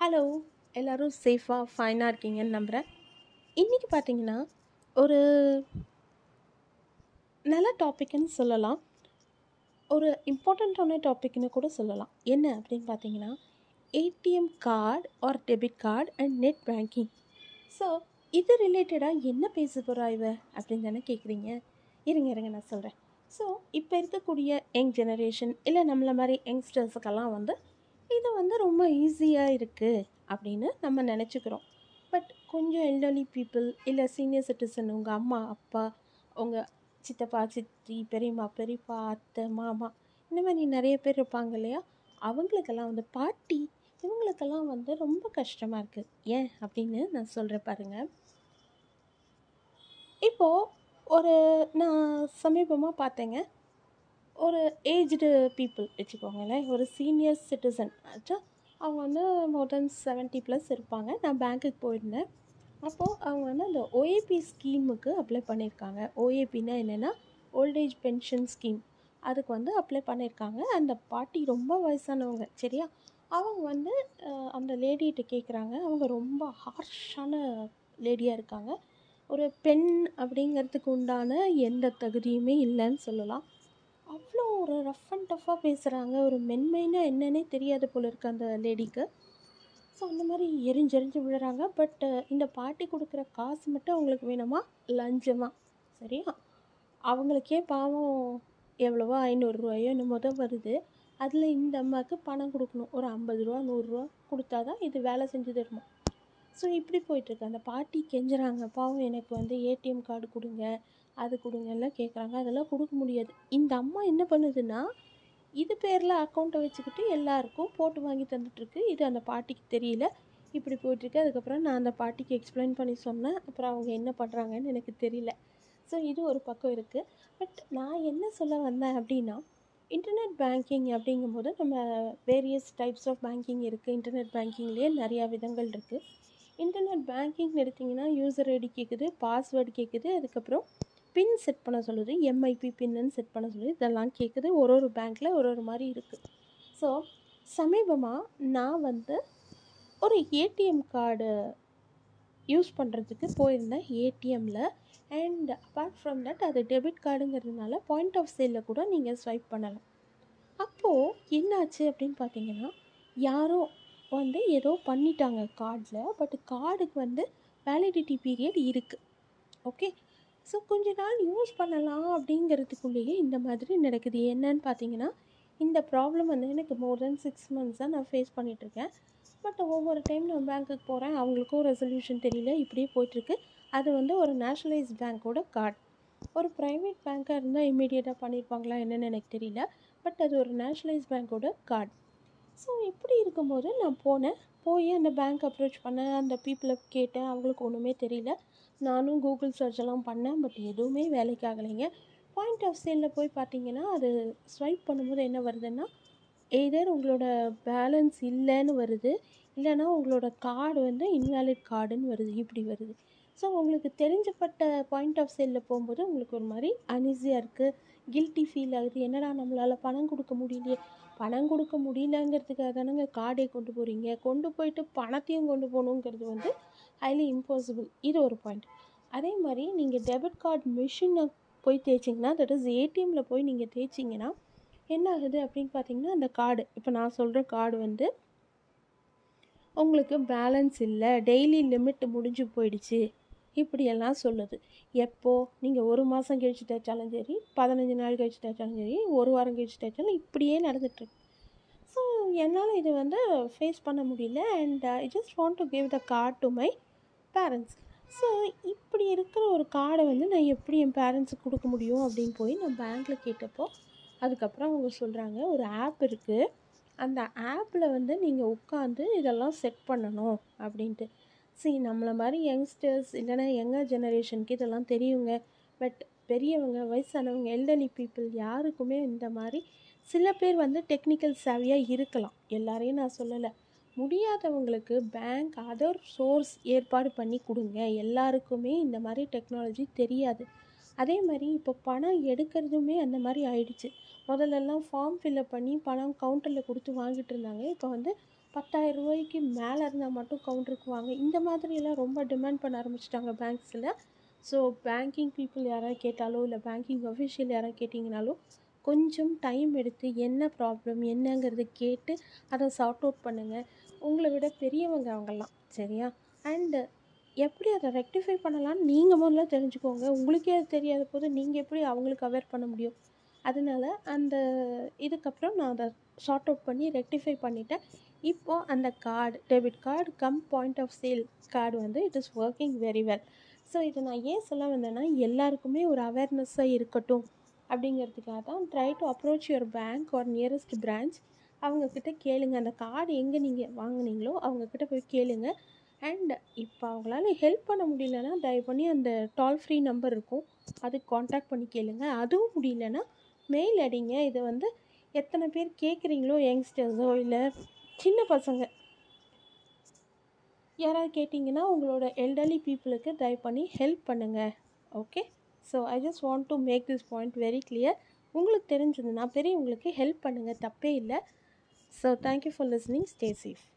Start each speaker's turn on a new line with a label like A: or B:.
A: Hello எல்லோரும் சேஃபாக ஃபைனாக இருக்கீங்கன்னு நம்புகிறேன் இன்றைக்கி பார்த்தீங்கன்னா ஒரு நல்ல டாப்பிக்குன்னு சொல்லலாம். ஒரு இம்பார்ட்டண்ட்டான டாப்பிக்னு கூட சொல்லலாம். என்ன அப்படின்னு பார்த்தீங்கன்னா ATM card or debit card and net banking so இது ரிலேட்டடாக என்ன பேச போகிறா இவ அப்படின்னு தானே கேட்குறீங்க இருங்க இருங்க நான் சொல்கிறேன் ஸோ இப்போ இருக்கக்கூடிய யங் ஜெனரேஷன் இல்லை நம்மளை மாதிரி யங்ஸ்டர்ஸுக்கெல்லாம் வந்து இது வந்து ரொம்ப ஈஸியாக இருக்குது அப்படின்னு நம்ம நினச்சிக்கிறோம். பட் கொஞ்சம் எல்டர்லி பீப்புள் இல்லை சீனியர் சிட்டிசன் உங்கள் அம்மா அப்பா உங்கள் சித்தப்பா சித்தி பெரியம்மா பெரியப்பா அத்தை மாமா இந்த மாதிரி நிறைய பேர் இருப்பாங்க இல்லையா? அவங்களுக்கெல்லாம் வந்து பாட்டி இவங்களுக்கெல்லாம் வந்து ரொம்ப கஷ்டமாக இருக்குது ஏன் அப்படின்னு நான் சொல்கிறேன் பாருங்கள் இப்போது ஒரு நான் சமீபமாக பார்த்தேங்க. ஒரு ஏஜ்டு பீப்புள் வச்சுக்கோங்களேன். ஒரு சீனியர் சிட்டிசன் ஆச்சா அவங்க வந்து மோர் தென் செவன்ட்டி ப்ளஸ் இருப்பாங்க. நான் பேங்க்குக்கு போயிருந்தேன். அப்போது அவங்க வந்து அந்த ஓஏபி ஸ்கீமுக்கு அப்ளை பண்ணியிருக்காங்க. ஓஏபின்னா என்னென்னா ஓல்டேஜ் பென்ஷன் ஸ்கீம் அதுக்கு வந்து அப்ளை பண்ணியிருக்காங்க. அந்த பாட்டி ரொம்ப வயசானவங்க சரியா? அவங்க வந்து அந்த லேடிகிட்ட கேட்குறாங்க அவங்க ரொம்ப ஹார்ஷான லேடியாக இருக்காங்க. ஒரு பெண் அப்படிங்கிறதுக்கு உண்டான எந்த தகுதியுமே இல்லைன்னு சொல்லலாம். அவ்வளோ ஒரு ரஃப் அண்ட் டஃப்பாக பேசுகிறாங்க ஒரு மென்மைனா என்னன்னே தெரியாது போல இருக்குது அந்த லேடிக்கு. ஸோ அந்த மாதிரி எரிஞ்செறிஞ்சு விழுறாங்க. பட் இந்த பாட்டி கொடுக்குற காசு மட்டும் அவங்களுக்கு வேணுமா? லஞ்சமாக சரியா? அவங்களுக்கே பாவம் எவ்வளவோ ஐநூறுரூவாயோ என்னமோ தான் வருது. அதில் இந்த அம்மாவுக்கு பணம் கொடுக்கணும். ஒரு ஐம்பது ரூபா நூறுரூவா கொடுத்தா தான் இது வேலை செஞ்சு தருமா? ஸோ இப்படி போயிட்டுருக்கு அந்த பாட்டி கெஞ்சுறாங்க. பாவம் எனக்கு வந்து ஏடிஎம் கார்டு கொடுங்க. அது கொடுங்க எல்லாம் கேட்குறாங்க அதெல்லாம் கொடுக்க முடியாது. இந்த அம்மா என்ன பண்ணுதுன்னா இது பேரில் அக்கௌண்ட்டை வச்சுக்கிட்டு எல்லாருக்கும் போட்டு வாங்கி தந்துட்டுருக்கு. இது அந்த பாட்டிக்கு தெரியல. இப்படி போயிட்டுருக்கு. அதுக்கப்புறம் நான் அந்த பாட்டிக்கு எக்ஸ்பிளைன் பண்ணி சொன்னேன். அப்புறம் அவங்க என்ன பண்ணுறாங்கன்னு எனக்கு தெரியல. ஸோ இது ஒரு பக்கம் இருக்குது பட் நான் என்ன சொல்ல வந்தேன் அப்படின்னா இன்டர்நெட் பேங்கிங் அப்படிங்கும்போது நம்ம வேரியஸ் டைப்ஸ் ஆஃப் பேங்கிங் இருக்குது இன்டர்நெட் பேங்கிங்லேயே நிறையா விதங்கள் இருக்குது இன்டர்நெட் பேங்கிங் எடுத்திங்கன்னா யூசர் ஐடி கேட்குது பாஸ்வேர்டு கேட்குது அதுக்கப்புறம் பின் செட் பண்ண சொல்லுது எம்ஐபி பின்னு செட் பண்ண சொல்லுது. இதெல்லாம் கேட்குது ஒரு ஒரு பேங்க்கில் ஒரு ஒரு மாதிரி இருக்குது ஸோ சமீபமாக நான் வந்து ஒரு ஏடிஎம் கார்டு யூஸ் பண்ணுறதுக்கு போயிருந்தேன் ஏடிஎம்மில் அண்ட் அப்பார்ட் ஃப்ரம் தட் அது டெபிட் கார்டுங்கிறதுனால பாயிண்ட் ஆஃப் சேலில் கூட நீங்கள் ஸ்வைப் பண்ணலாம். அப்போது என்னாச்சு அப்படின்னு பார்த்தீங்கன்னா யாரோ வந்து ஏதோ பண்ணிட்டாங்க கார்டில் பட் கார்டுக்கு வந்து வேலிடிட்டி பீரியட் இருக்குது ஓகே ஸோ கொஞ்ச நாள் யூஸ் பண்ணலாம் அப்படிங்கிறதுக்குள்ளேயே இந்த மாதிரி நடக்குது. என்னன்னு பார்த்தீங்கன்னா இந்த ப்ராப்ளம் வந்து எனக்கு மோர் தென் சிக்ஸ் மந்த்ஸாக நான் ஃபேஸ் பண்ணிகிட்ருக்கேன் பட் ஒவ்வொரு டைம் நான் பேங்க்குக்கு போகிறேன் அவங்களுக்கும் ரெசல்யூஷன் தெரியல. இப்படியே போயிட்டுருக்கு. அது வந்து ஒரு நேஷ்னலைஸ் பேங்க்கோட கார்டு ஒரு ப்ரைவேட் பேங்க்காக இருந்தால் இமீடியட்டாக பண்ணியிருப்பாங்களா என்னன்னு எனக்கு தெரியல. பட் அது ஒரு நேஷ்னலைஸ் பேங்க்கோட கார்டு ஸோ இப்படி இருக்கும்போது நான் போனேன். போய் அந்த பேங்க் அப்ரோச் பண்ணேன். அந்த பீப்புளை கேட்டேன். அவங்களுக்கு ஒன்றுமே தெரியல. நானும் கூகுள் சர்ச் எல்லாம் பண்ணேன். பட் எதுவுமே வேலைக்கு ஆகலைங்க. பாயிண்ட் ஆஃப் சேலில் போய் பார்த்தீங்கன்னா அது ஸ்வைப் பண்ணும்போது என்ன வருதுன்னா எய்தர் உங்களோட பேலன்ஸ் இல்லைன்னு வருது. இல்லைன்னா உங்களோட கார்டு வந்து இன்வேலிட் கார்டுன்னு வருது. இப்படி வருது. ஸோ உங்களுக்கு தெரிஞ்சப்பட்ட பாயிண்ட் ஆஃப் சேலில் போகும்போது உங்களுக்கு ஒரு மாதிரி அனீஸியாக இருக்குது கில்ட்டி ஃபீல் ஆகுது. என்னடா நம்மளால் பணம் கொடுக்க முடியலையே. பணம் கொடுக்க முடியலங்கிறதுக்காக தானேங்க கார்டே கொண்டு போகிறீங்க கொண்டு போயிட்டு பணத்தையும் கொண்டு போகணுங்கிறது வந்து ஹைலி இம்பாசிபிள் இது ஒரு பாயிண்ட் அதே மாதிரி நீங்கள் டெபிட் கார்டு மிஷினை போய் தேய்ச்சிங்கன்னா தட் இஸ் ஏடிஎம்மில் போய் நீங்கள் தேய்ச்சிங்கன்னா என்ன ஆகுது அப்படின்னு பார்த்தீங்கன்னா அந்த கார்டு இப்போ நான் சொல்கிற கார்டு வந்து உங்களுக்கு பேலன்ஸ் இல்லை. டெய்லி லிமிட் முடிஞ்சு போயிடுச்சு. இப்படியெல்லாம் சொல்லுது. எப்போது நீங்கள் ஒரு மாதம் கழிச்சு தைச்சாலும் சரி பதினஞ்சு நாள் கழிச்சு தைச்சாலும் சரி ஒரு வாரம் கழிச்சு தைச்சாலும் இப்படியே நடந்துட்டுருக்கு ஸோ என்னால் இது வந்து ஃபேஸ் பண்ண முடியல and I just want to give the card to my parents so இப்படி இருக்கிற ஒரு கார்டை வந்து நான் எப்படி என் பேரண்ட்ஸுக்கு கொடுக்க முடியும் அப்படின்னு போய் நான் பேங்க்கில் கேட்டப்போ அதுக்கப்புறம் அவங்க சொல்கிறாங்க ஒரு ஆப் இருக்குது அந்த ஆப்பில் வந்து நீங்கள் உட்காந்து இதெல்லாம் செட் பண்ணணும் அப்படின்ட்டு. சி நம்மளை மாதிரி யங்ஸ்டர்ஸ் இல்லைன்னா யங்கர் ஜெனரேஷனுக்கு இதெல்லாம் தெரியுங்க. பட் பெரியவங்க வயசானவங்க எல்டர்லி பீப்புள் யாருக்குமே இந்த மாதிரி சில பேர் வந்து டெக்னிக்கல் சேவையாக இருக்கலாம். எல்லாரையும் நான் சொல்லலை. முடியாதவங்களுக்கு பேங்க் அதர் சோர்ஸ் ஏற்பாடு பண்ணி கொடுங்க. எல்லாருக்குமே இந்த மாதிரி டெக்னாலஜி தெரியாது. அதே மாதிரி இப்போ பணம் எடுக்கிறதுமே அந்த மாதிரி ஆயிடுச்சு. முதல்லலாம் ஃபார்ம் ஃபில்அப் பண்ணி பணம் கவுண்டரில் கொடுத்து வாங்கிட்டு இருந்தாங்க. இப்போ வந்து பத்தாயிரம் ரூபாய்க்கு மேலே இருந்தால் மட்டும் கவுண்டருக்கு வாங்க இந்த மாதிரியெல்லாம் ரொம்ப டிமாண்ட் பண்ண ஆரம்பிச்சிட்டாங்க பேங்க்ஸில் ஸோ பேங்கிங் பீப்புள் யாராவது கேட்டாலோ இல்லை பேங்கிங் அஃபிஷியல் யாராவது கேட்டிங்கனாலோ கொஞ்சம் டைம் எடுத்து என்ன ப்ராப்ளம் என்னங்கிறத கேட்டு அதை சார்ட் அவுட் பண்ணுங்கள் உங்களை விட பெரியவங்க அவங்கெல்லாம் சரியா? அண்டு எப்படி அதை ரெக்டிஃபை பண்ணலாம்னு நீங்கள் முதல்ல தெரிஞ்சுக்கோங்க. உங்களுக்கே அது தெரியாத போது நீங்கள் எப்படி அவங்களுக்கு அவேர் பண்ண முடியும்? அதனால அந்த இதுக்கப்புறம் நான் அதை ஷார்ட் அவுட் பண்ணி ரெக்டிஃபை பண்ணிட்டேன். இப்போது அந்த card debit card cum point of sale card வந்து it is working very well. So இதை நான் ஏன் சொல்ல வந்தேன்னா எல்லாருக்குமே ஒரு அவேர்னஸ்ஸாக இருக்கட்டும் அப்படிங்கிறதுக்காக தான் try to approach your bank or nearest branch அவங்கக்கிட்ட கேளுங்க. அந்த கார்டு எங்கே நீங்கள் வாங்குனீங்களோ அவங்கக்கிட்ட போய் கேளுங்க. அண்ட் இப்போ அவங்களால ஹெல்ப் பண்ண முடியலன்னா தயவு பண்ணி அந்த டால் ஃப்ரீ நம்பர் இருக்கும். அதுக்கு காண்டாக்ட் பண்ணி கேளுங்க. அதுவும் முடியலன்னா மெயில் அடிங்க. இதை வந்து எத்தனை பேர் கேட்குறீங்களோ யங்ஸ்டர்ஸோ இல்லை சின்ன பசங்க? யாராவது கேட்டிங்கன்னா உங்களோட எல்டர்லி பீப்புளுக்கு தயவு பண்ணி ஹெல்ப் பண்ணுங்கள் okay so I just want to make this point very clear உங்களுக்கு தெரிஞ்சதுன்னா பெரியவங்களுக்கு ஹெல்ப் பண்ணுங்கள் தப்பே இல்லை. So thank you for listening stay safe